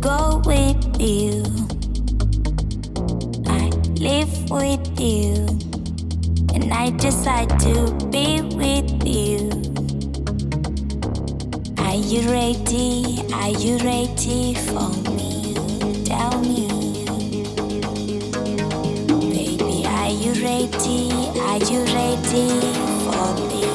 go with you? I live with you, and I decide to be with you. Are you ready? Are you ready for me? Tell me. Baby, are you ready? Are you ready for this?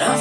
Na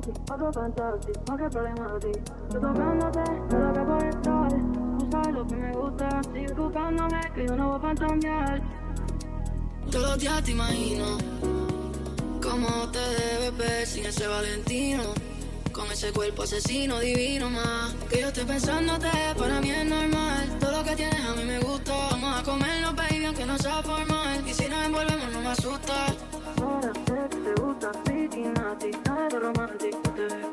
sexy, otro fantástico, no hay problema de ti. Estoy tocándote, pero que por estar, tú sabes lo que me gusta. Sigue buscándome, que yo no voy a fantamear. Todos los días te imagino cómo te debes ver sin ese Valentino. Con ese cuerpo asesino divino más Que yo estoy pensándote, para mí es normal Todo lo que tienes a mí me gusta Vamos a comernos, baby, aunque no sea formal Y si nos envolvemos no me asusta romantic, not a romantic, but